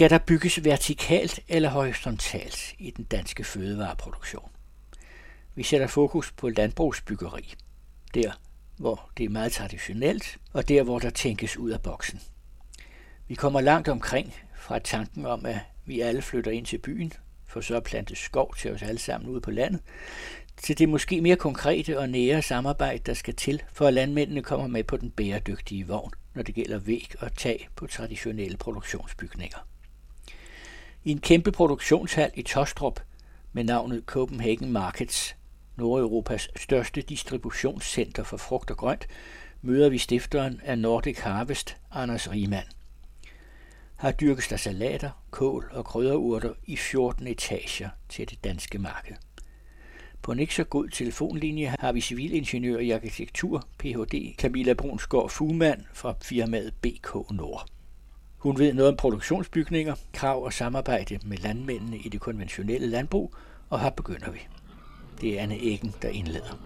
Skal der bygges vertikalt eller horisontalt i den danske fødevareproduktion? Vi sætter fokus på landbrugsbyggeri, der hvor det er meget traditionelt, og der hvor der tænkes ud af boksen. Vi kommer langt omkring fra tanken om, at vi alle flytter ind til byen, for så at plante skov til os alle sammen ude på landet, til det måske mere konkrete og nære samarbejde, der skal til, for at landmændene kommer med på den bæredygtige vogn, når det gælder væg og tag på traditionelle produktionsbygninger. I en kæmpe produktionshal i Tostrup med navnet Copenhagen Markets, Nordeuropas største distributionscenter for frugt og grønt, møder vi stifteren af Nordic Harvest, Anders Riemann. Her dyrkes der salater, kål og krydderurter i 14 etager til det danske marked. På en ikke så god telefonlinje har vi civilingeniør i arkitektur, Ph.D. Camilla Brunsgaard Fugmand fra firmaet BK Nord. Hun ved noget om produktionsbygninger, krav og samarbejde med landmændene i det konventionelle landbrug, og her begynder vi. Det er Anne Eggen, der indleder.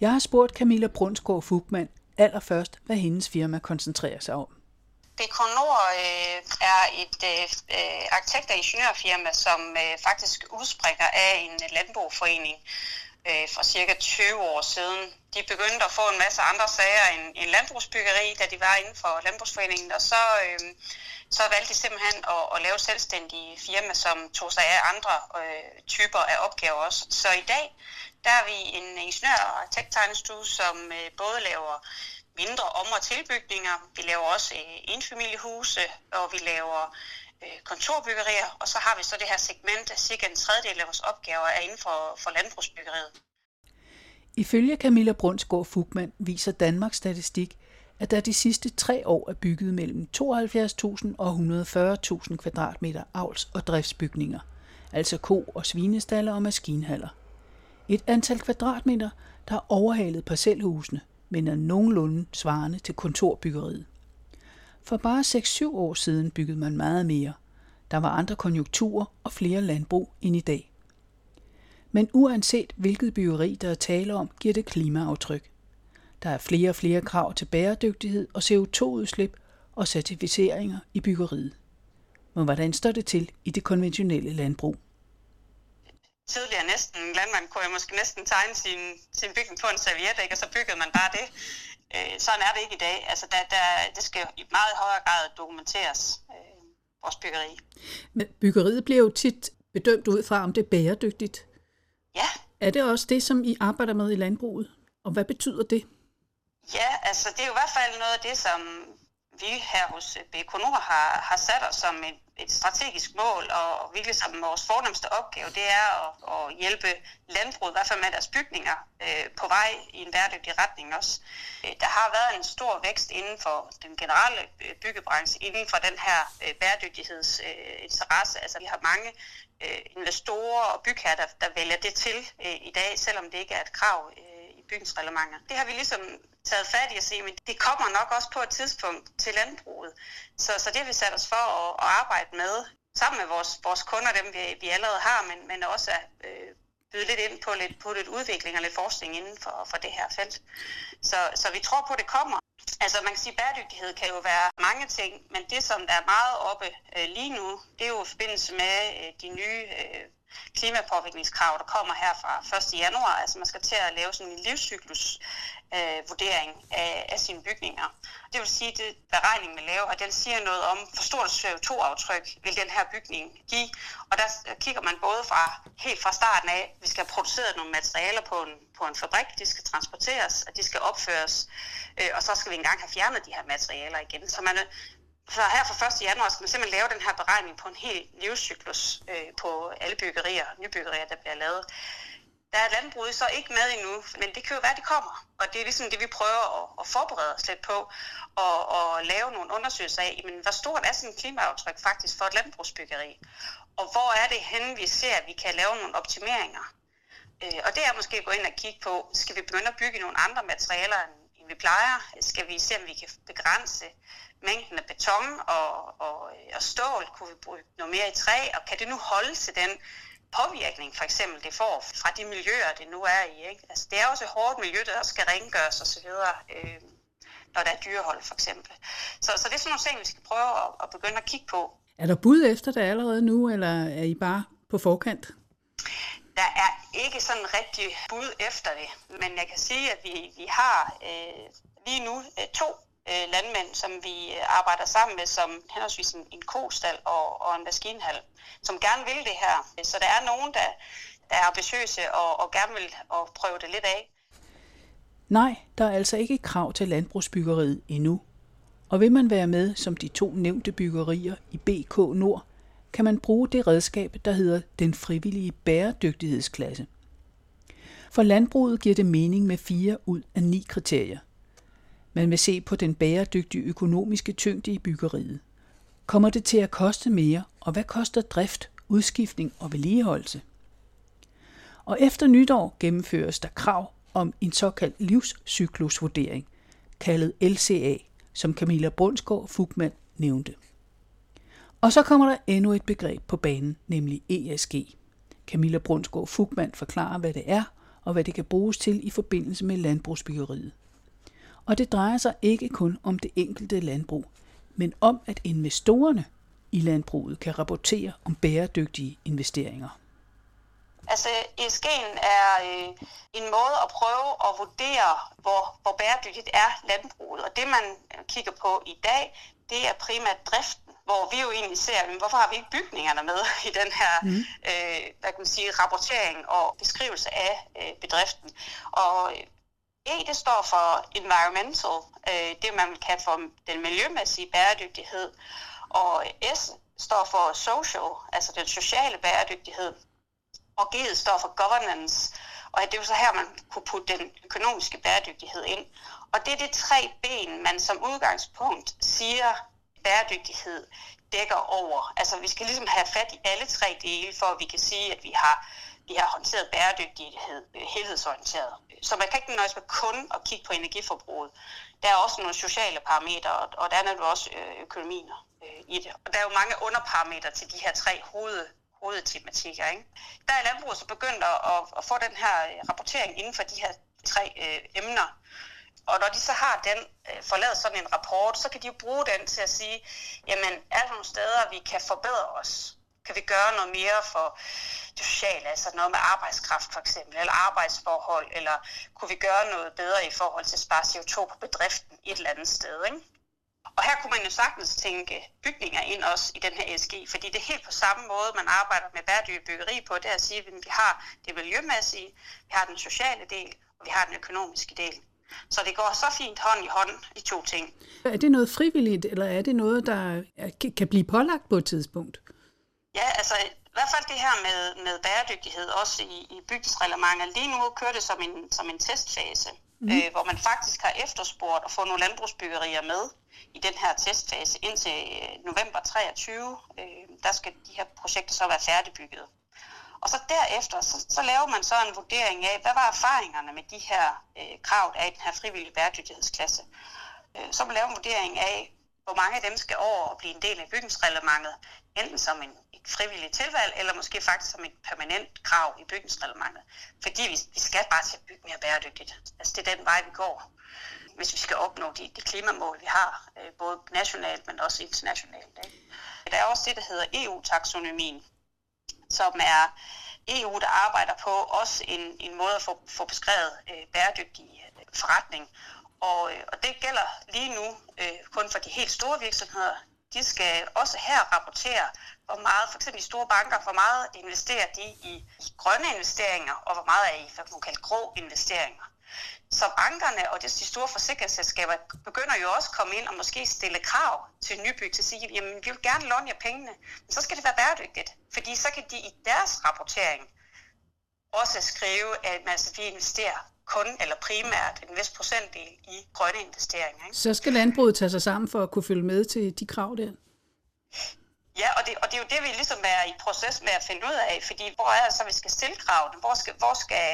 Jeg har spurgt Camilla Brunsgaard Fugman allerførst, hvad hendes firma koncentrerer sig om. Beconor øh, er et øh, arkitekt- og ingeniørfirma, som øh, faktisk udspringer af en landbrugforening øh, for cirka 20 år siden. De begyndte at få en masse andre sager end, end landbrugsbyggeri, da de var inden for landbrugsforeningen, og så, øh, så valgte de simpelthen at, at lave selvstændige firma, som tog sig af andre øh, typer af opgaver også. Så i dag der er vi en ingeniør- og arkitekttegnestue, som øh, både laver mindre om- og tilbygninger. Vi laver også øh, enfamiliehuse, og vi laver Øh, kontorbyggerier, og så har vi så det her segment, at cirka en tredjedel af vores opgaver er inden for, for landbrugsbyggeriet. Ifølge Camilla Brunsgaard Fugman viser Danmarks statistik, at der de sidste tre år er bygget mellem 72.000 og 140.000 kvadratmeter avls- og driftsbygninger, altså ko- og svinestaller og maskinhaller. Et antal kvadratmeter, der har overhalet parcelhusene, men er nogenlunde svarende til kontorbyggeriet. For bare 6-7 år siden byggede man meget mere. Der var andre konjunkturer og flere landbrug end i dag. Men uanset hvilket byggeri der er tale om, giver det klimaaftryk. Der er flere og flere krav til bæredygtighed og CO2-udslip og certificeringer i byggeriet. Men hvordan står det til i det konventionelle landbrug? tidligere næsten, landmand kunne jeg måske næsten tegne sin, sin bygning på en serviette, ikke? og så byggede man bare det. Øh, sådan er det ikke i dag. Altså, der, der, det skal i meget højere grad dokumenteres, øh, vores byggeri. Men byggeriet bliver jo tit bedømt ud fra, om det er bæredygtigt. Ja. Er det også det, som I arbejder med i landbruget? Og hvad betyder det? Ja, altså det er jo i hvert fald noget af det, som vi her hos øh, Bekonor har, har sat os som et, et strategisk mål, og virkelig som vores fornemmeste opgave, det er at, at hjælpe landbruget, i hvert fald med deres bygninger, øh, på vej i en bæredygtig retning også. Øh, der har været en stor vækst inden for den generelle øh, byggebranche, inden for den her øh, bæredygtighedsinteresse. Øh, altså vi har mange øh, investorer og bygherrer, der, der vælger det til øh, i dag, selvom det ikke er et krav øh, bygningsreglementer. Det har vi ligesom taget fat i at se, men det kommer nok også på et tidspunkt til landbruget. Så, så det har vi sat os for at, at arbejde med, sammen med vores, vores kunder, dem vi, vi allerede har, men, men også at øh, byde lidt ind på lidt, på lidt udvikling og lidt forskning inden for, for det her felt. Så, så vi tror på, at det kommer. Altså man kan sige, at bæredygtighed kan jo være mange ting, men det som der er meget oppe øh, lige nu, det er jo i forbindelse med øh, de nye øh, klimapåvirkningskrav, der kommer her fra 1. januar. Altså man skal til at lave sådan en livscyklus øh, vurdering af, af sine bygninger. Det vil sige, at det beregning, man laver, og den siger noget om, hvor stort CO2-aftryk vil den her bygning give. Og der kigger man både fra helt fra starten af, at vi skal have produceret nogle materialer på en, på en fabrik, de skal transporteres, og de skal opføres, øh, og så skal vi engang have fjernet de her materialer igen. Så man, så her fra 1. januar skal man simpelthen lave den her beregning på en hel livscyklus øh, på alle byggerier, nybyggerier, der bliver lavet. Der er landbruget så ikke med endnu, men det kan jo være, det kommer. Og det er ligesom det, vi prøver at, at forberede os lidt på, og, og lave nogle undersøgelser af, men hvor stort er sådan et klimaaftryk faktisk for et landbrugsbyggeri? Og hvor er det henne, vi ser, at vi kan lave nogle optimeringer? Øh, og det er måske at gå ind og kigge på, skal vi begynde at bygge nogle andre materialer, end vi plejer? Skal vi se, om vi kan begrænse mængden af beton og, og, og stål? Kunne vi bruge noget mere i træ? Og kan det nu holde til den påvirkning, for eksempel, det får fra de miljøer, det nu er i? Ikke? Altså, det er også et hårdt miljø, der skal rengøres osv. Øh, når der er dyrehold for eksempel. Så, så det er sådan nogle ting, vi skal prøve at, at begynde at kigge på. Er der bud efter det allerede nu, eller er I bare på forkant? Der er ikke sådan rigtig bud efter det, men jeg kan sige, at vi, vi har øh, lige nu øh, to øh, landmænd, som vi øh, arbejder sammen med, som henholdsvis en, en kostal og, og en maskinhal, som gerne vil det her. Så der er nogen, der, der er ambitiøse og, og gerne vil og prøve det lidt af. Nej, der er altså ikke krav til landbrugsbyggeriet endnu. Og vil man være med som de to nævnte byggerier i BK Nord, kan man bruge det redskab, der hedder den frivillige bæredygtighedsklasse. For landbruget giver det mening med fire ud af ni kriterier. Man vil se på den bæredygtige økonomiske tyngde i byggeriet. Kommer det til at koste mere, og hvad koster drift, udskiftning og vedligeholdelse? Og efter nytår gennemføres der krav om en såkaldt livscyklusvurdering, kaldet LCA, som Camilla Brunsgaard Fugman nævnte. Og så kommer der endnu et begreb på banen, nemlig ESG. Camilla Brunsgaard Fugman forklarer, hvad det er, og hvad det kan bruges til i forbindelse med landbrugsbyggeriet. Og det drejer sig ikke kun om det enkelte landbrug, men om, at investorerne i landbruget kan rapportere om bæredygtige investeringer. Altså ESG'en er øh, en måde at prøve at vurdere, hvor, hvor bæredygtigt er landbruget. Og det man kigger på i dag, det er primært driften, hvor vi jo egentlig ser, men hvorfor har vi ikke bygningerne med i den her mm. øh, hvad kan man sige, rapportering og beskrivelse af øh, bedriften. Og E, det står for environmental, øh, det man kan for den miljømæssige bæredygtighed, og S står for social, altså den sociale bæredygtighed, og G står for governance, og det er jo så her, man kunne putte den økonomiske bæredygtighed ind. Og det er de tre ben, man som udgangspunkt siger, bæredygtighed dækker over. Altså vi skal ligesom have fat i alle tre dele, for at vi kan sige, at vi har vi har håndteret bæredygtighed øh, helhedsorienteret. Så man kan ikke nøjes med kun at kigge på energiforbruget. Der er også nogle sociale parametre, og der er også øh, økonomien øh, i det. Og der er jo mange underparametre til de her tre hoved, hovedtematikker. Ikke? Der er landbruget så begyndt at, at få den her rapportering inden for de her tre øh, emner. Og når de så har den, øh, forladet sådan en rapport, så kan de jo bruge den til at sige, jamen er der nogle steder, vi kan forbedre os? Kan vi gøre noget mere for det sociale, altså noget med arbejdskraft for eksempel, eller arbejdsforhold, eller kunne vi gøre noget bedre i forhold til at spare CO2 på bedriften et eller andet sted, ikke? Og her kunne man jo sagtens tænke bygninger ind også i den her ESG, fordi det er helt på samme måde, man arbejder med bæredygtig byggeri på, det er at sige, at vi har det miljømæssige, vi har den sociale del, og vi har den økonomiske del. Så det går så fint hånd i hånd, i to ting. Er det noget frivilligt, eller er det noget, der kan blive pålagt på et tidspunkt? Ja, altså i hvert fald det her med, med bæredygtighed, også i, i bygningsreglementet. Lige nu kører det som en, som en testfase, mm. øh, hvor man faktisk har efterspurgt at få nogle landbrugsbyggerier med i den her testfase indtil øh, november 23. Øh, der skal de her projekter så være færdigbygget. Og så derefter, så, så laver man så en vurdering af, hvad var erfaringerne med de her øh, krav, der er i den her frivillige bæredygtighedsklasse. Øh, så man laver en vurdering af, hvor mange af dem skal over og blive en del af bygningsreglementet, enten som en, et frivilligt tilvalg, eller måske faktisk som et permanent krav i bygningsreglementet. Fordi vi, vi skal bare til at bygge mere bæredygtigt. Altså det er den vej, vi går, hvis vi skal opnå de, de klimamål, vi har, øh, både nationalt, men også internationalt. Ikke? Der er også det, der hedder EU-taksonomien, som er EU, der arbejder på også en, en måde at få, få beskrevet øh, bæredygtig øh, forretning. Og, øh, og det gælder lige nu øh, kun for de helt store virksomheder. De skal også her rapportere, hvor meget, for eksempel de store banker, hvor meget investerer de i, i grønne investeringer, og hvor meget er i, hvad man kalder grå investeringer. Så bankerne og de store forsikringsselskaber begynder jo også at komme ind og måske stille krav til nybyg til at sige, jamen vi vil gerne låne jer pengene, men så skal det være bæredygtigt, fordi så kan de i deres rapportering også skrive, at man, altså, vi investerer kun eller primært en vis procentdel i grønne investeringer. Ikke? Så skal landbruget tage sig sammen for at kunne følge med til de krav der? Ja, og det, og det er jo det, vi ligesom er i proces med at finde ud af, fordi hvor er det så, vi skal stille kravene? Hvor skal, hvor skal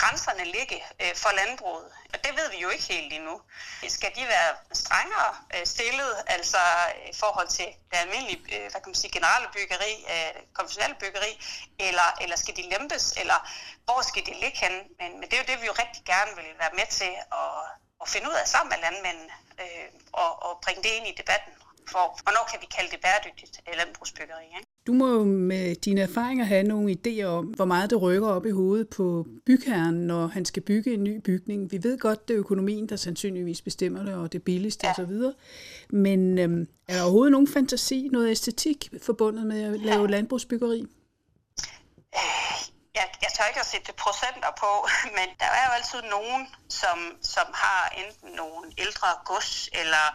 grænserne ligge øh, for landbruget? Og det ved vi jo ikke helt endnu. Skal de være strengere øh, stillet, altså i forhold til det almindelige, øh, hvad kan man sige, generelle byggeri, øh, konventionelle byggeri, eller, eller skal de lempes, eller hvor skal de ligge hen? Men, men det er jo det, vi jo rigtig gerne vil være med til at, at finde ud af sammen med landmændene øh, og, og bringe det ind i debatten for, hvornår kan vi kalde det bæredygtigt landbrugsbyggeri. Ikke? Du må jo med dine erfaringer have nogle idéer om, hvor meget det rykker op i hovedet på bygherren, når han skal bygge en ny bygning. Vi ved godt, det er økonomien, der sandsynligvis bestemmer det, og det billigste ja. osv. Men øhm, er der overhovedet nogen fantasi, noget æstetik forbundet med at lave landbrugsbyggeri? Jeg, jeg tør ikke at sætte procenter på, men der er jo altid nogen, som, som har enten nogle ældre gods eller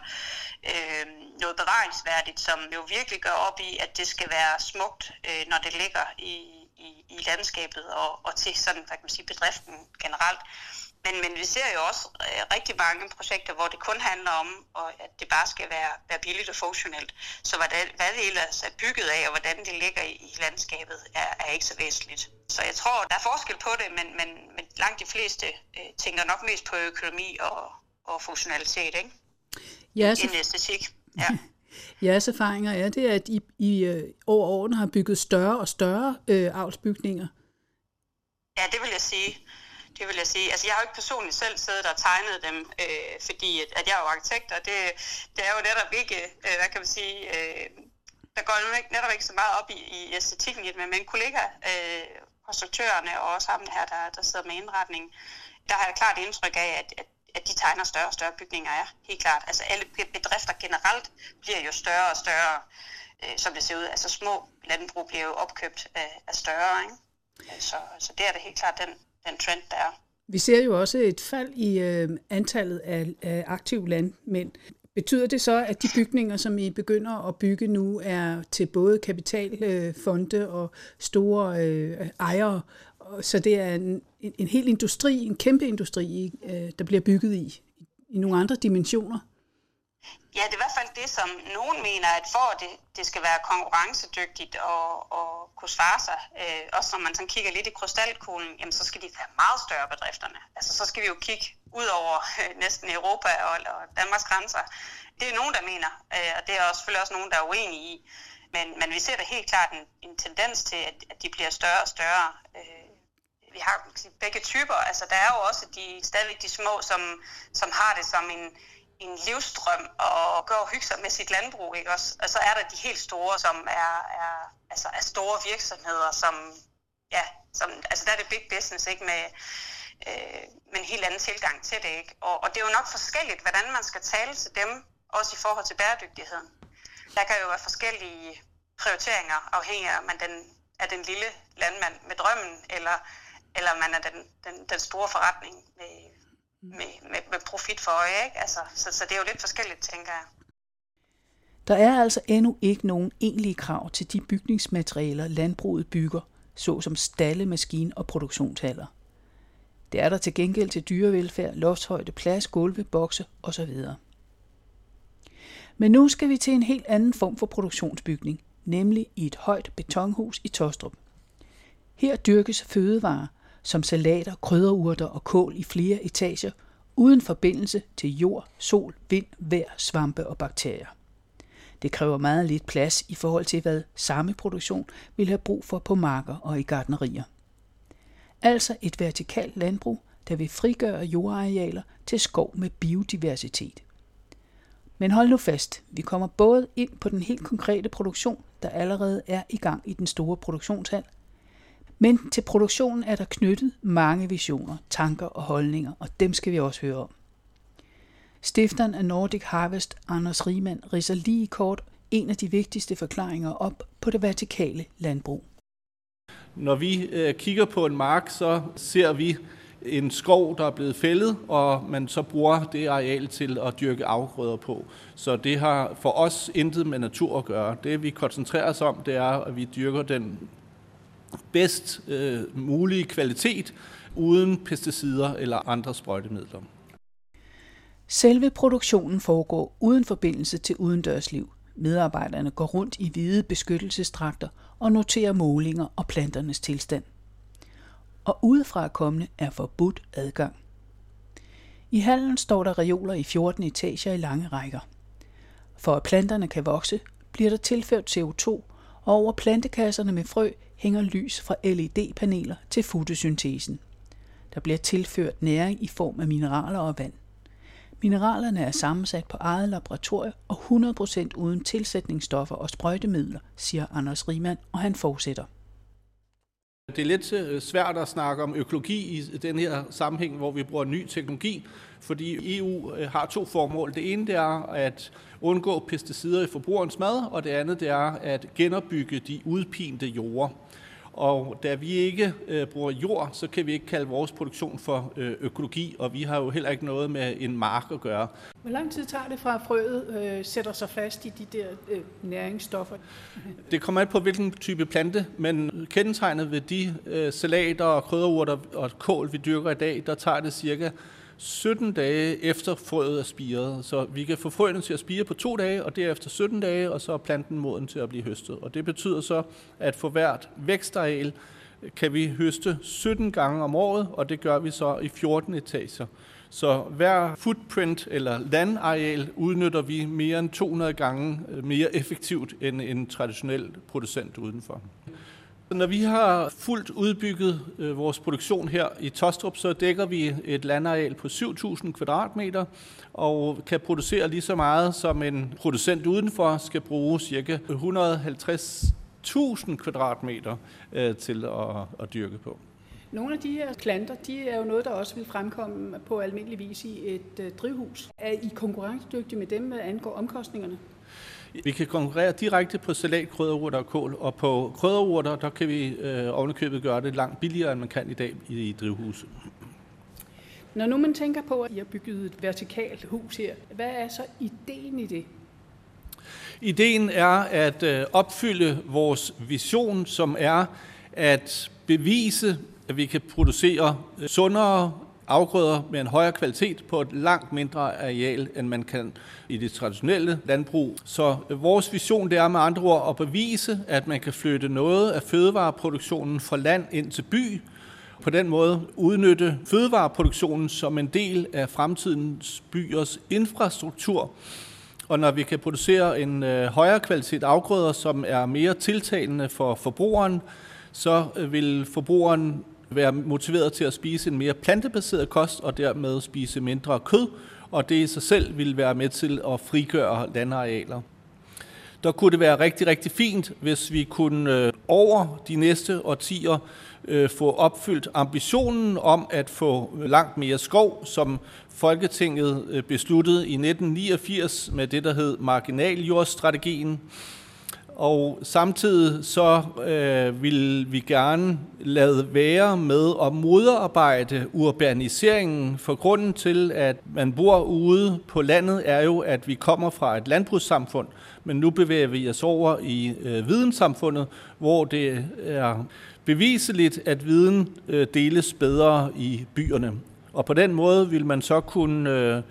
øh, noget bevaringsværdigt, som jo virkelig gør op i, at det skal være smukt, øh, når det ligger i, i, i landskabet og, og til sådan, hvad kan man sige, bedriften generelt. Men, men vi ser jo også øh, rigtig mange projekter, hvor det kun handler om, at det bare skal være, være billigt og funktionelt. Så hvad det, hvad det ellers er bygget af, og hvordan det ligger i, i landskabet, er, er ikke så væsentligt. Så jeg tror, der er forskel på det, men, men, men langt de fleste øh, tænker nok mest på økonomi og, og funktionalitet, ikke? Ja, så... En æstetik, ja. Jeres erfaringer er det, at I, I øh, over årene har bygget større og større øh, avlsbygninger? Ja, det vil jeg sige. Det vil jeg sige. Altså, jeg har jo ikke personligt selv siddet og tegnet dem, øh, fordi at, at jeg er jo arkitekt, og det, det er jo netop ikke, øh, hvad kan man sige, øh, der går netop ikke så meget op i, i æstetikken i det, men min kollega, øh, konstruktørerne og også ham her, der, der sidder med indretningen, der har jeg klart indtryk af, at, at, at de tegner større og større bygninger er, helt klart. Altså alle bedrifter generelt bliver jo større og større, øh, som det ser ud. Altså små landbrug bliver jo opkøbt af, af større, ikke? Så, så det er det helt klart den, den trend, der er. Vi ser jo også et fald i øh, antallet af, af aktive landmænd. Betyder det så, at de bygninger, som I begynder at bygge nu, er til både kapitalfonde øh, og store øh, ejere? Så det er en, en hel industri, en kæmpe industri, øh, der bliver bygget i, i nogle andre dimensioner? Ja, det er i hvert fald det, som nogen mener, at for at det, det skal være konkurrencedygtigt og, og kunne svare sig, øh, også når man sådan kigger lidt i krystalkuglen, jamen så skal de være meget større bedrifterne. Altså så skal vi jo kigge ud over øh, næsten Europa og, og Danmarks grænser. Det er nogen, der mener, øh, og det er også, selvfølgelig også nogen, der er uenige i. Men, men vi ser da helt klart en, en tendens til, at, at de bliver større og større. Øh, vi har begge typer. Altså der er jo også de, stadigvæk de små, som, som har det som en en livstrøm og gå og hygge sig med sit landbrug, ikke også? Og så er der de helt store, som er, er, altså er store virksomheder, som, ja, som, altså der er det big business, ikke? Med, øh, med en helt anden tilgang til det, ikke? Og, og det er jo nok forskelligt, hvordan man skal tale til dem, også i forhold til bæredygtigheden. Der kan jo være forskellige prioriteringer, afhængig af, om man den, er den lille landmand med drømmen, eller, eller man er den, den, den store forretning med, Mm. med, med, med profit for øje. Ikke? Altså, så, så det er jo lidt forskelligt, tænker jeg. Der er altså endnu ikke nogen egentlige krav til de bygningsmaterialer, landbruget bygger, såsom stalle, maskine og produktionshaller. Det er der til gengæld til dyrevelfærd, loftshøjde, plads, gulve, bokse osv. Men nu skal vi til en helt anden form for produktionsbygning, nemlig i et højt betonhus i Tostrup. Her dyrkes fødevarer, som salater, krydderurter og kål i flere etager, uden forbindelse til jord, sol, vind, vejr, svampe og bakterier. Det kræver meget lidt plads i forhold til, hvad samme produktion vil have brug for på marker og i gardnerier. Altså et vertikalt landbrug, der vil frigøre jordarealer til skov med biodiversitet. Men hold nu fast, vi kommer både ind på den helt konkrete produktion, der allerede er i gang i den store produktionshal, men til produktionen er der knyttet mange visioner, tanker og holdninger, og dem skal vi også høre om. Stifteren af Nordic Harvest, Anders Riemann, riser lige kort en af de vigtigste forklaringer op på det vertikale landbrug. Når vi øh, kigger på en mark, så ser vi en skov, der er blevet fældet, og man så bruger det areal til at dyrke afgrøder på. Så det har for os intet med natur at gøre. Det vi koncentrerer os om, det er, at vi dyrker den bedst øh, mulige kvalitet uden pesticider eller andre sprøjtemidler. Selve produktionen foregår uden forbindelse til udendørsliv. Medarbejderne går rundt i hvide beskyttelsestrakter og noterer målinger og planternes tilstand. Og udefra kommende er forbudt adgang. I hallen står der reoler i 14 etager i lange rækker. For at planterne kan vokse, bliver der tilført CO2, og over plantekasserne med frø hænger lys fra LED-paneler til fotosyntesen. Der bliver tilført næring i form af mineraler og vand. Mineralerne er sammensat på eget laboratorie og 100% uden tilsætningsstoffer og sprøjtemidler, siger Anders Riemann, og han fortsætter. Det er lidt øh, svært at snakke om økologi i den her sammenhæng, hvor vi bruger ny teknologi, fordi EU øh, har to formål. Det ene det er at undgå pesticider i forbrugerens mad, og det andet det er at genopbygge de udpinte jorder. Og da vi ikke øh, bruger jord, så kan vi ikke kalde vores produktion for øh, økologi, og vi har jo heller ikke noget med en mark at gøre. Hvor lang tid tager det fra, at frøet øh, sætter sig fast i de der øh, næringsstoffer? Det kommer an på, hvilken type plante, men kendetegnet ved de øh, salater og krydderurter og kål, vi dyrker i dag, der tager det cirka 17 dage efter frøet er spiret. Så vi kan få frøene til at spire på to dage, og derefter 17 dage, og så er planten moden til at blive høstet. Og det betyder så, at for hvert vækstareal kan vi høste 17 gange om året, og det gør vi så i 14 etager. Så hver footprint eller landareal udnytter vi mere end 200 gange øh, mere effektivt end en traditionel producent udenfor. Når vi har fuldt udbygget øh, vores produktion her i Tostrup, så dækker vi et landareal på 7.000 kvadratmeter og kan producere lige så meget, som en producent udenfor skal bruge ca. 150.000 kvadratmeter øh, til at, at dyrke på. Nogle af de her planter, de er jo noget, der også vil fremkomme på almindelig vis i et øh, drivhus. Er I konkurrencedygtige med dem, hvad angår omkostningerne? Vi kan konkurrere direkte på salat, krydderurter og kål, og på krydderurter, der kan vi øh, ovenikøbet gøre det langt billigere, end man kan i dag i, i drivhuset. Når nu man tænker på, at I har bygget et vertikalt hus her, hvad er så ideen i det? Ideen er at øh, opfylde vores vision, som er at bevise, at vi kan producere sundere afgrøder med en højere kvalitet på et langt mindre areal, end man kan i det traditionelle landbrug. Så vores vision det er med andre ord at bevise, at man kan flytte noget af fødevareproduktionen fra land ind til by, på den måde udnytte fødevareproduktionen som en del af fremtidens byers infrastruktur. Og når vi kan producere en øh, højere kvalitet afgrøder, som er mere tiltalende for forbrugeren, så øh, vil forbrugeren være motiveret til at spise en mere plantebaseret kost og dermed spise mindre kød, og det i sig selv vil være med til at frigøre landarealer. Der kunne det være rigtig, rigtig fint, hvis vi kunne øh, over de næste årtier øh, få opfyldt ambitionen om at få langt mere skov, som Folketinget øh, besluttede i 1989 med det, der hed marginaljordstrategien. Og samtidig så øh, vil vi gerne lade være med at modarbejde urbaniseringen, for grunden til, at man bor ude på landet, er jo, at vi kommer fra et landbrugssamfund, men nu bevæger vi os over i øh, videnssamfundet, hvor det er beviseligt, at viden øh, deles bedre i byerne. Og på den måde vil man så kunne øh,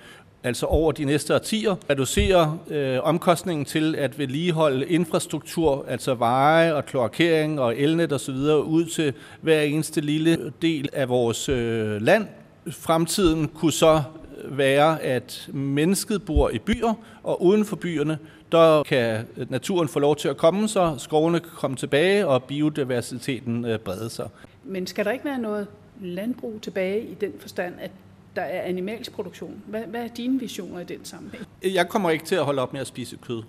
altså over de næste årtier, reducere øh, omkostningen til at vedligeholde infrastruktur, altså veje og kloakering og elnet osv. ud til hver eneste lille del af vores øh, land. Fremtiden kunne så være, at mennesket bor i byer, og uden for byerne, der kan naturen få lov til at komme sig, skovene kan komme tilbage, og biodiversiteten øh, brede sig. Men skal der ikke være noget landbrug tilbage i den forstand, at der er animalsk produktion. Hvad, hvad er dine visioner i den sammenhæng? Jeg kommer ikke til at holde op med at spise kød.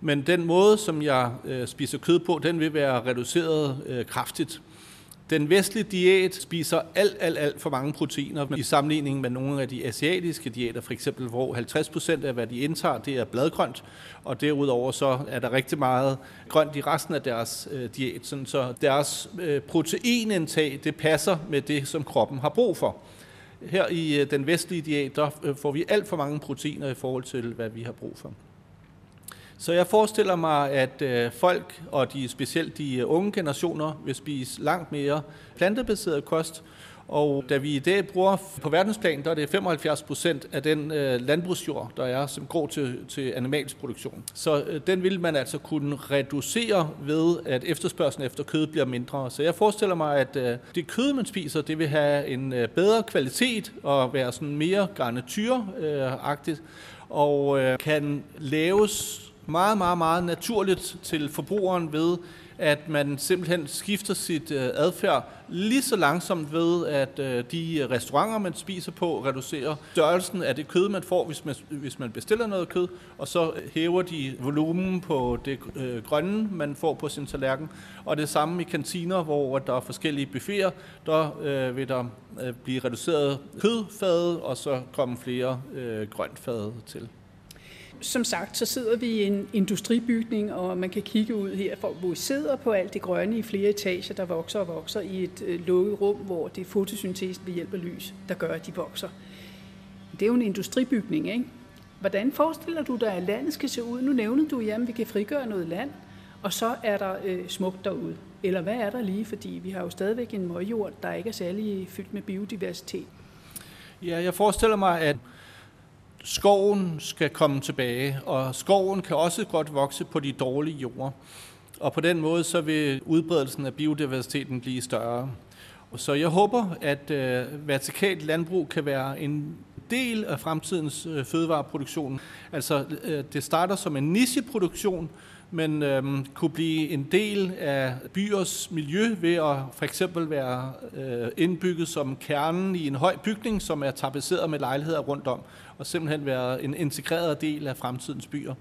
Men den måde, som jeg øh, spiser kød på, den vil være reduceret øh, kraftigt. Den vestlige diæt spiser alt, alt, alt for mange proteiner i sammenligning med nogle af de asiatiske diæter, for eksempel hvor 50% af hvad de indtager, det er bladgrønt, og derudover så er der rigtig meget grønt i resten af deres øh, diæt, sådan så deres øh, proteinindtag, det passer med det, som kroppen har brug for. Her i øh, den vestlige diæt, der øh, får vi alt for mange proteiner i forhold til, hvad vi har brug for. Så jeg forestiller mig, at øh, folk, og de, specielt de unge generationer, vil spise langt mere plantebaseret kost, og da vi i dag bruger på verdensplan, der er det 75 procent af den øh, landbrugsjord, der er, som går til, til animalsk produktion. Så øh, den vil man altså kunne reducere ved, at efterspørgselen efter kød bliver mindre. Så jeg forestiller mig, at øh, det kød, man spiser, det vil have en øh, bedre kvalitet og være sådan mere garnityragtigt, øh, og øh, kan laves meget, meget, meget naturligt til forbrugeren ved, at man simpelthen skifter sit øh, adfærd lige så langsomt ved, at øh, de restauranter, man spiser på, reducerer størrelsen af det kød, man får, hvis man, hvis man bestiller noget kød, og så hæver de volumen på det øh, grønne, man får på sin tallerken. Og det samme i kantiner, hvor der er forskellige buffeter, der øh, vil der øh, blive reduceret kødfade, og så komme flere øh, grøntfade til som sagt, så sidder vi i en industribygning, og man kan kigge ud her, hvor vi sidder på alt det grønne i flere etager, der vokser og vokser i et øh, lukket rum, hvor det er fotosyntesen ved hjælp af lys, der gør, at de vokser. Det er jo en industribygning, ikke? Hvordan forestiller du dig, at landet skal se ud? Nu nævnte du, at vi kan frigøre noget land, og så er der øh, smukt derude. Eller hvad er der lige? Fordi vi har jo stadigvæk en møgjord, der ikke er særlig fyldt med biodiversitet. Ja, jeg forestiller mig, at skoven skal komme tilbage, og skoven kan også godt vokse på de dårlige jorder. Og på den måde så vil udbredelsen af biodiversiteten blive større. Så jeg håber, at øh, vertikalt landbrug kan være en del af fremtidens øh, fødevareproduktion. Altså, øh, det starter som en nicheproduktion, men øh, kunne blive en del af byers miljø ved at for eksempel være øh, indbygget som kernen i en høj bygning, som er tapetseret med lejligheder rundt om, og simpelthen være en integreret del af fremtidens byer.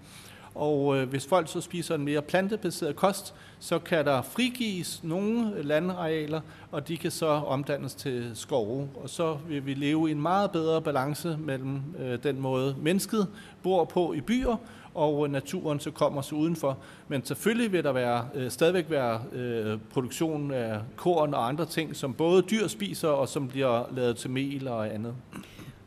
Og øh, hvis folk så spiser en mere plantebaseret kost, så kan der frigives nogle landarealer, og de kan så omdannes til skove. Og så vil vi leve i en meget bedre balance mellem øh, den måde, mennesket bor på i byer, og øh, naturen så kommer så udenfor. Men selvfølgelig vil der være, øh, stadigvæk være øh, produktion af korn og andre ting, som både dyr spiser og som bliver lavet til mel og andet.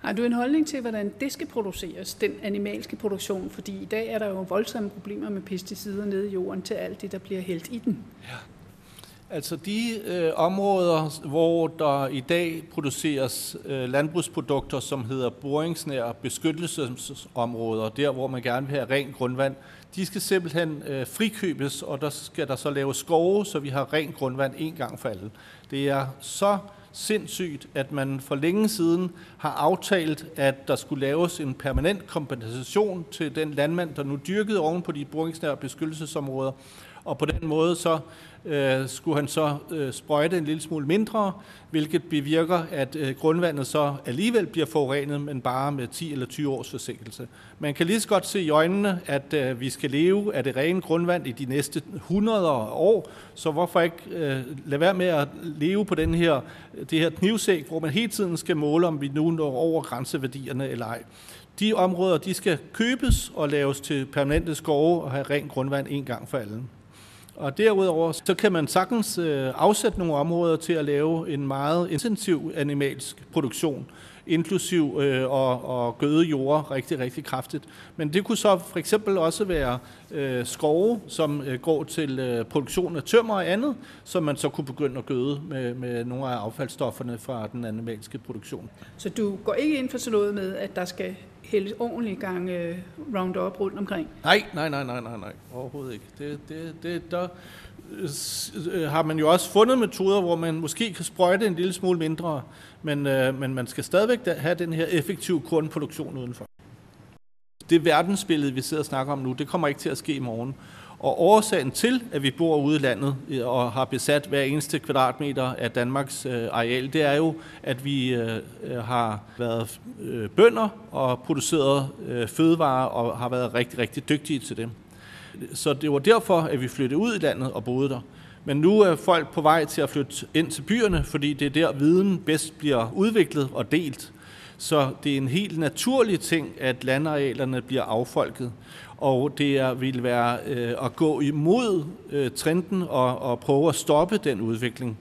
Har du en holdning til, hvordan det skal produceres, den animalske produktion? Fordi i dag er der jo voldsomme problemer med pesticider nede i jorden til alt det, der bliver hældt i den. Ja. Altså de øh, områder, hvor der i dag produceres øh, landbrugsprodukter, som hedder boringsnære beskyttelsesområder, der hvor man gerne vil have rent grundvand, de skal simpelthen øh, frikøbes, og der skal der så laves skove, så vi har rent grundvand en gang for alle. Det er så sindssygt, at man for længe siden har aftalt, at der skulle laves en permanent kompensation til den landmand, der nu dyrkede oven på de boringsnære beskyttelsesområder, og på den måde så øh, skulle han så øh, sprøjte en lille smule mindre, hvilket bevirker, at øh, grundvandet så alligevel bliver forurenet, men bare med 10 eller 20 års forsinkelse. Man kan lige så godt se i øjnene, at øh, vi skal leve af det rene grundvand i de næste 100 år, så hvorfor ikke øh, lade være med at leve på den her, det her knivsæk, hvor man hele tiden skal måle, om vi nu når over grænseværdierne eller ej. De områder, de skal købes og laves til permanente skove og have rent grundvand en gang for alle. Og derudover så kan man sagtens øh, afsætte nogle områder til at lave en meget intensiv animalsk produktion, inklusiv øh, og, og gøde jord rigtig, rigtig kraftigt. Men det kunne så for eksempel også være øh, skove, som øh, går til øh, produktion af tømmer og andet, som man så kunne begynde at gøde med, med nogle af affaldsstofferne fra den animalske produktion. Så du går ikke ind for sådan noget med, at der skal hældes ordentligt gang øh, Roundup rundt omkring? Nej, nej, nej, nej, nej, nej. overhovedet ikke. Det, det, det, der øh, øh, har man jo også fundet metoder, hvor man måske kan sprøjte en lille smule mindre, men, øh, men man skal stadigvæk have den her effektive kornproduktion udenfor. Det verdensbillede, vi sidder og snakker om nu, det kommer ikke til at ske i morgen. Og årsagen til, at vi bor ude i landet øh, og har besat hver eneste kvadratmeter af Danmarks øh, areal, det er jo, at vi øh, har været bønder og produceret fødevarer og har været rigtig, rigtig dygtige til det. Så det var derfor, at vi flyttede ud i landet og boede der. Men nu er folk på vej til at flytte ind til byerne, fordi det er der, viden bedst bliver udviklet og delt. Så det er en helt naturlig ting, at landarealerne bliver affolket og det er, vil være øh, at gå imod øh, trenden og, og prøve at stoppe den udvikling.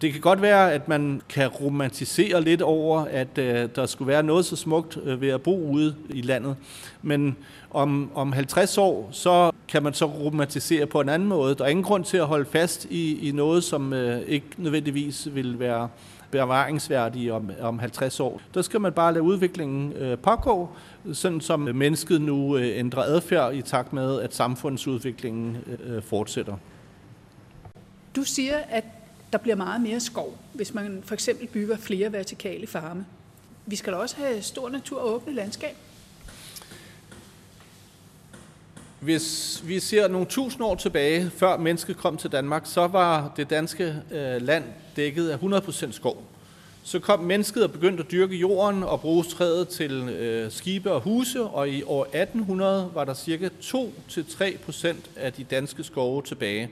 Det kan godt være, at man kan romantisere lidt over, at øh, der skulle være noget så smukt øh, ved at bo ude i landet, men om, om 50 år, så kan man så romantisere på en anden måde. Der er ingen grund til at holde fast i, i noget, som øh, ikke nødvendigvis vil være bevaringsværdige om, om 50 år. Der skal man bare lade udviklingen øh, pågå, sådan som mennesket nu øh, ændrer adfærd i takt med, at samfundsudviklingen øh, øh, fortsætter. Du siger, at der bliver meget mere skov, hvis man for eksempel bygger flere vertikale farme. Vi skal da også have stor natur og åbne landskab. Hvis vi ser nogle tusind år tilbage, før mennesket kom til Danmark, så var det danske øh, land dækket af 100% skov. Så kom mennesket og begyndte at dyrke jorden og bruge træet til øh, skibe og huse, og i år 1800 var der cirka 2-3% af de danske skove tilbage.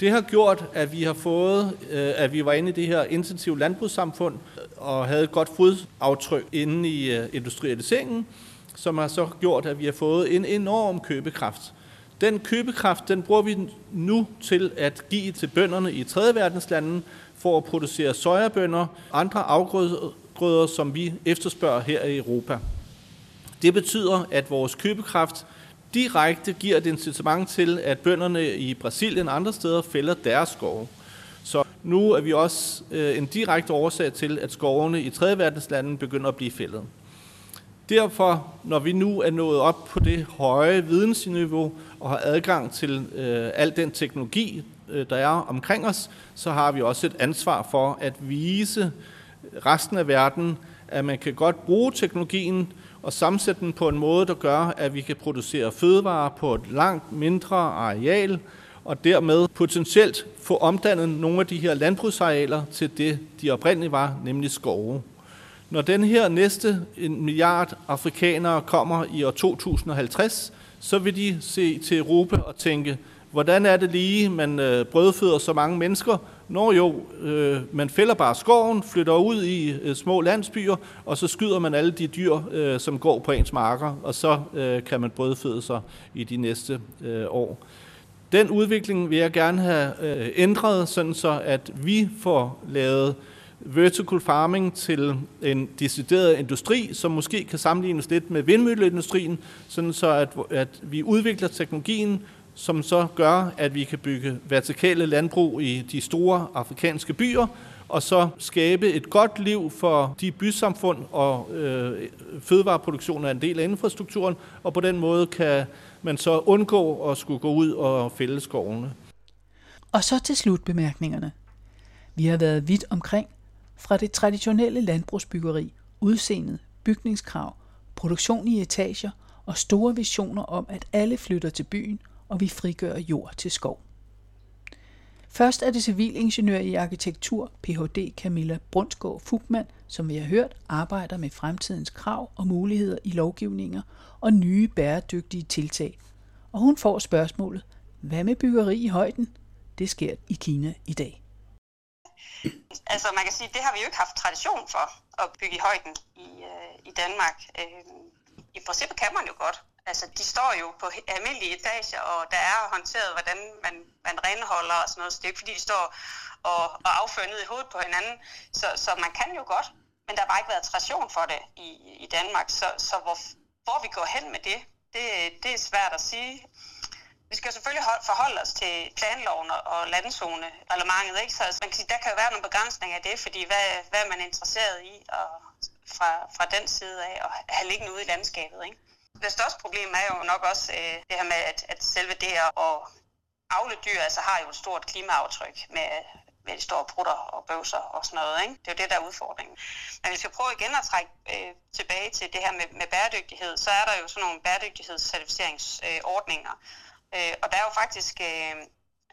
Det har gjort, at vi har fået, øh, at vi var inde i det her intensive landbrugssamfund og havde et godt fodaftryk inde i øh, industrialiseringen, som har så gjort, at vi har fået en enorm købekraft. Den købekraft, den bruger vi nu til at give til bønderne i 3. verdenslande for at producere sojabønder, og andre afgrøder, som vi efterspørger her i Europa. Det betyder, at vores købekraft direkte giver et incitament til, at bønderne i Brasilien og andre steder fælder deres skove. Så nu er vi også øh, en direkte årsag til, at skovene i 3. verdenslande begynder at blive fældet. Derfor, når vi nu er nået op på det høje vidensniveau og har adgang til øh, al den teknologi, øh, der er omkring os, så har vi også et ansvar for at vise resten af verden, at man kan godt bruge teknologien og sammensætte den på en måde, der gør, at vi kan producere fødevarer på et langt mindre areal, og dermed potentielt få omdannet nogle af de her landbrugsarealer til det, de oprindeligt var, nemlig skove. Når den her næste en milliard afrikanere kommer i år 2050, så vil de se til Europa og tænke, hvordan er det lige, man øh, brødføder så mange mennesker? Når jo, øh, man fælder bare skoven, flytter ud i øh, små landsbyer, og så skyder man alle de dyr, øh, som går på ens marker, og så øh, kan man brødføde sig i de næste øh, år. Den udvikling vil jeg gerne have øh, ændret, sådan så at vi får lavet vertical farming til en decideret industri, som måske kan sammenlignes lidt med vindmølleindustrien, sådan så at, at vi udvikler teknologien, som så gør, at vi kan bygge vertikale landbrug i de store afrikanske byer, og så skabe et godt liv for de bysamfund, og øh, fødevareproduktion er en del af infrastrukturen, og på den måde kan man så undgå at skulle gå ud og fælde skovene. Og så til slutbemærkningerne. Vi har været vidt omkring fra det traditionelle landbrugsbyggeri, udseendet, bygningskrav, produktion i etager og store visioner om, at alle flytter til byen, og vi frigør jord til skov. Først er det civilingeniør i arkitektur, Ph.D. Camilla Brunsgaard Fugman, som vi har hørt, arbejder med fremtidens krav og muligheder i lovgivninger og nye bæredygtige tiltag. Og hun får spørgsmålet, hvad med byggeri i højden? Det sker i Kina i dag. Altså man kan sige, det har vi jo ikke haft tradition for at bygge i højden i, øh, i Danmark. Øh, I princippet kan man jo godt. Altså de står jo på almindelige etager, og der er håndteret, hvordan man, man renholder og sådan noget. Så det er ikke fordi, de står og, og affører ned i hovedet på hinanden. Så, så man kan jo godt, men der har bare ikke været tradition for det i, i Danmark. Så, så hvor, hvor vi går hen med det, det, det er svært at sige. Vi skal selvfølgelig forholde os til planloven og landzonereglementet, ikke? Så man kan sige, der kan jo være nogle begrænsninger af det, fordi hvad, hvad er man interesseret i og fra, fra den side af at have liggende ude i landskabet, ikke? Det største problem er jo nok også øh, det her med, at, at selve det at afle dyr altså, har jo et stort klimaaftryk med, med de store prutter og bøvser og sådan noget. Ikke? Det er jo det, der er udfordringen. Men hvis vi prøver igen at trække øh, tilbage til det her med, med bæredygtighed, så er der jo sådan nogle bæredygtighedscertificeringsordninger, øh, Øh, og der er jo faktisk øh,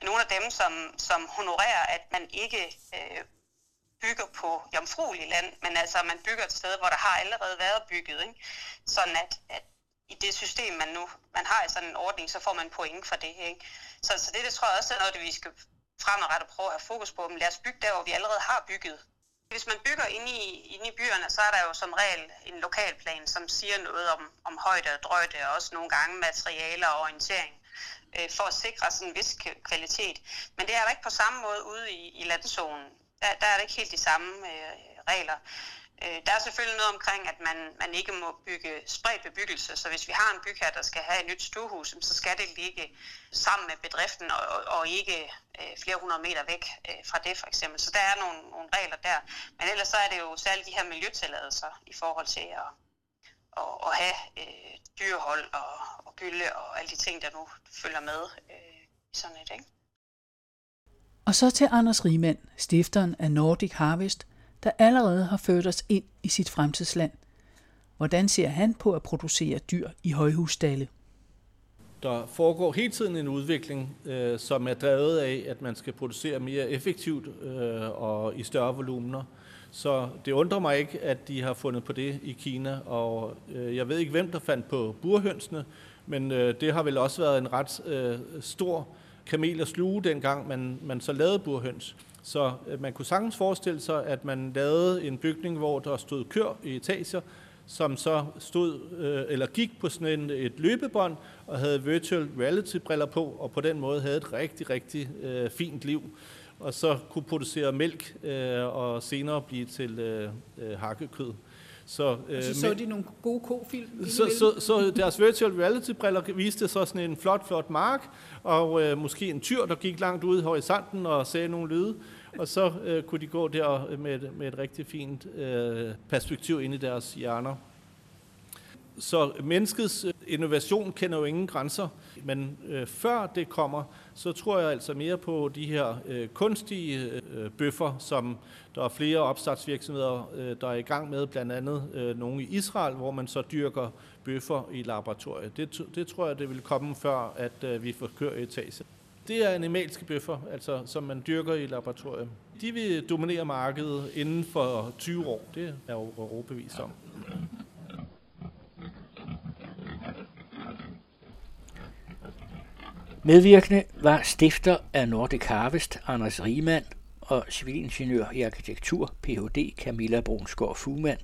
nogle af dem, som, som honorerer, at man ikke øh, bygger på jomfruelig land, men altså man bygger et sted, hvor der har allerede været bygget. Ikke? Sådan at, at i det system, man nu man har i sådan en ordning, så får man point for det. Ikke? Så, så det, det tror jeg også er noget, det vi skal fremadrettet prøve at have fokus på. Men lad os bygge der, hvor vi allerede har bygget. Hvis man bygger inde i, inde i byerne, så er der jo som regel en lokalplan, som siger noget om, om højde og drøjde, og også nogle gange materialer og orientering øh, for at sikre sådan en vis kvalitet. Men det er der ikke på samme måde ude i, i landzonen. Der, der er det ikke helt de samme øh, regler. Øh, der er selvfølgelig noget omkring, at man, man ikke må bygge spredt bebyggelse, så hvis vi har en bygherre, der skal have et nyt stuehus, så skal det ligge sammen med bedriften og, og ikke øh, flere hundrede meter væk øh, fra det for eksempel. Så der er nogle, nogle regler der. Men ellers så er det jo særligt de her miljøtilladelser i forhold til at, at, at have øh, dyrehold og, og gylde og alle de ting, der nu følger med øh, i sådan et. Ikke? Og så til Anders Riemann, stifteren af Nordic Harvest, der allerede har ført os ind i sit fremtidsland. Hvordan ser han på at producere dyr i højhusstalle? Der foregår hele tiden en udvikling, øh, som er drevet af, at man skal producere mere effektivt øh, og i større volumener. Så det undrer mig ikke, at de har fundet på det i Kina, og øh, jeg ved ikke, hvem der fandt på burhønsene, men øh, det har vel også været en ret øh, stor kamel at sluge, dengang man, man så lavede burhøns. Så øh, man kunne sagtens forestille sig, at man lavede en bygning, hvor der stod kør i etager, som så stod øh, eller gik på sådan en, et løbebånd og havde virtual reality briller på, og på den måde havde et rigtig, rigtig øh, fint liv. Og så kunne producere mælk øh, og senere blive til øh, øh hakkekød. Så, øh, og så så de nogle gode kofilm? Så, så, så deres virtual reality-briller viste så sådan en flot, flot mark, og øh, måske en tyr, der gik langt ud i horisonten og sagde nogle lyde. Og så øh, kunne de gå der med, med et rigtig fint øh, perspektiv ind i deres hjerner. Så menneskets innovation kender jo ingen grænser, men øh, før det kommer, så tror jeg altså mere på de her øh, kunstige øh, bøffer, som der er flere opstartsvirksomheder, øh, der er i gang med, blandt andet øh, nogle i Israel, hvor man så dyrker bøffer i laboratoriet. Det, det tror jeg, det vil komme før, at øh, vi får kør etage. Det er animalske bøffer, altså, som man dyrker i laboratoriet. De vil dominere markedet inden for 20 år. Det er jeg overbevist om. Medvirkende var stifter af Nordic Harvest, Anders Riemann, og civilingeniør i arkitektur, Ph.D. Camilla Brunsgaard Fugman.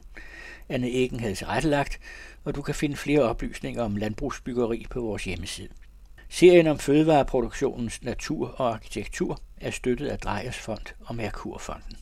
Anne Eggen havde rettelagt, og du kan finde flere oplysninger om landbrugsbyggeri på vores hjemmeside. Serien om fødevareproduktionens natur og arkitektur er støttet af Drejers Fond og Merkurfonden.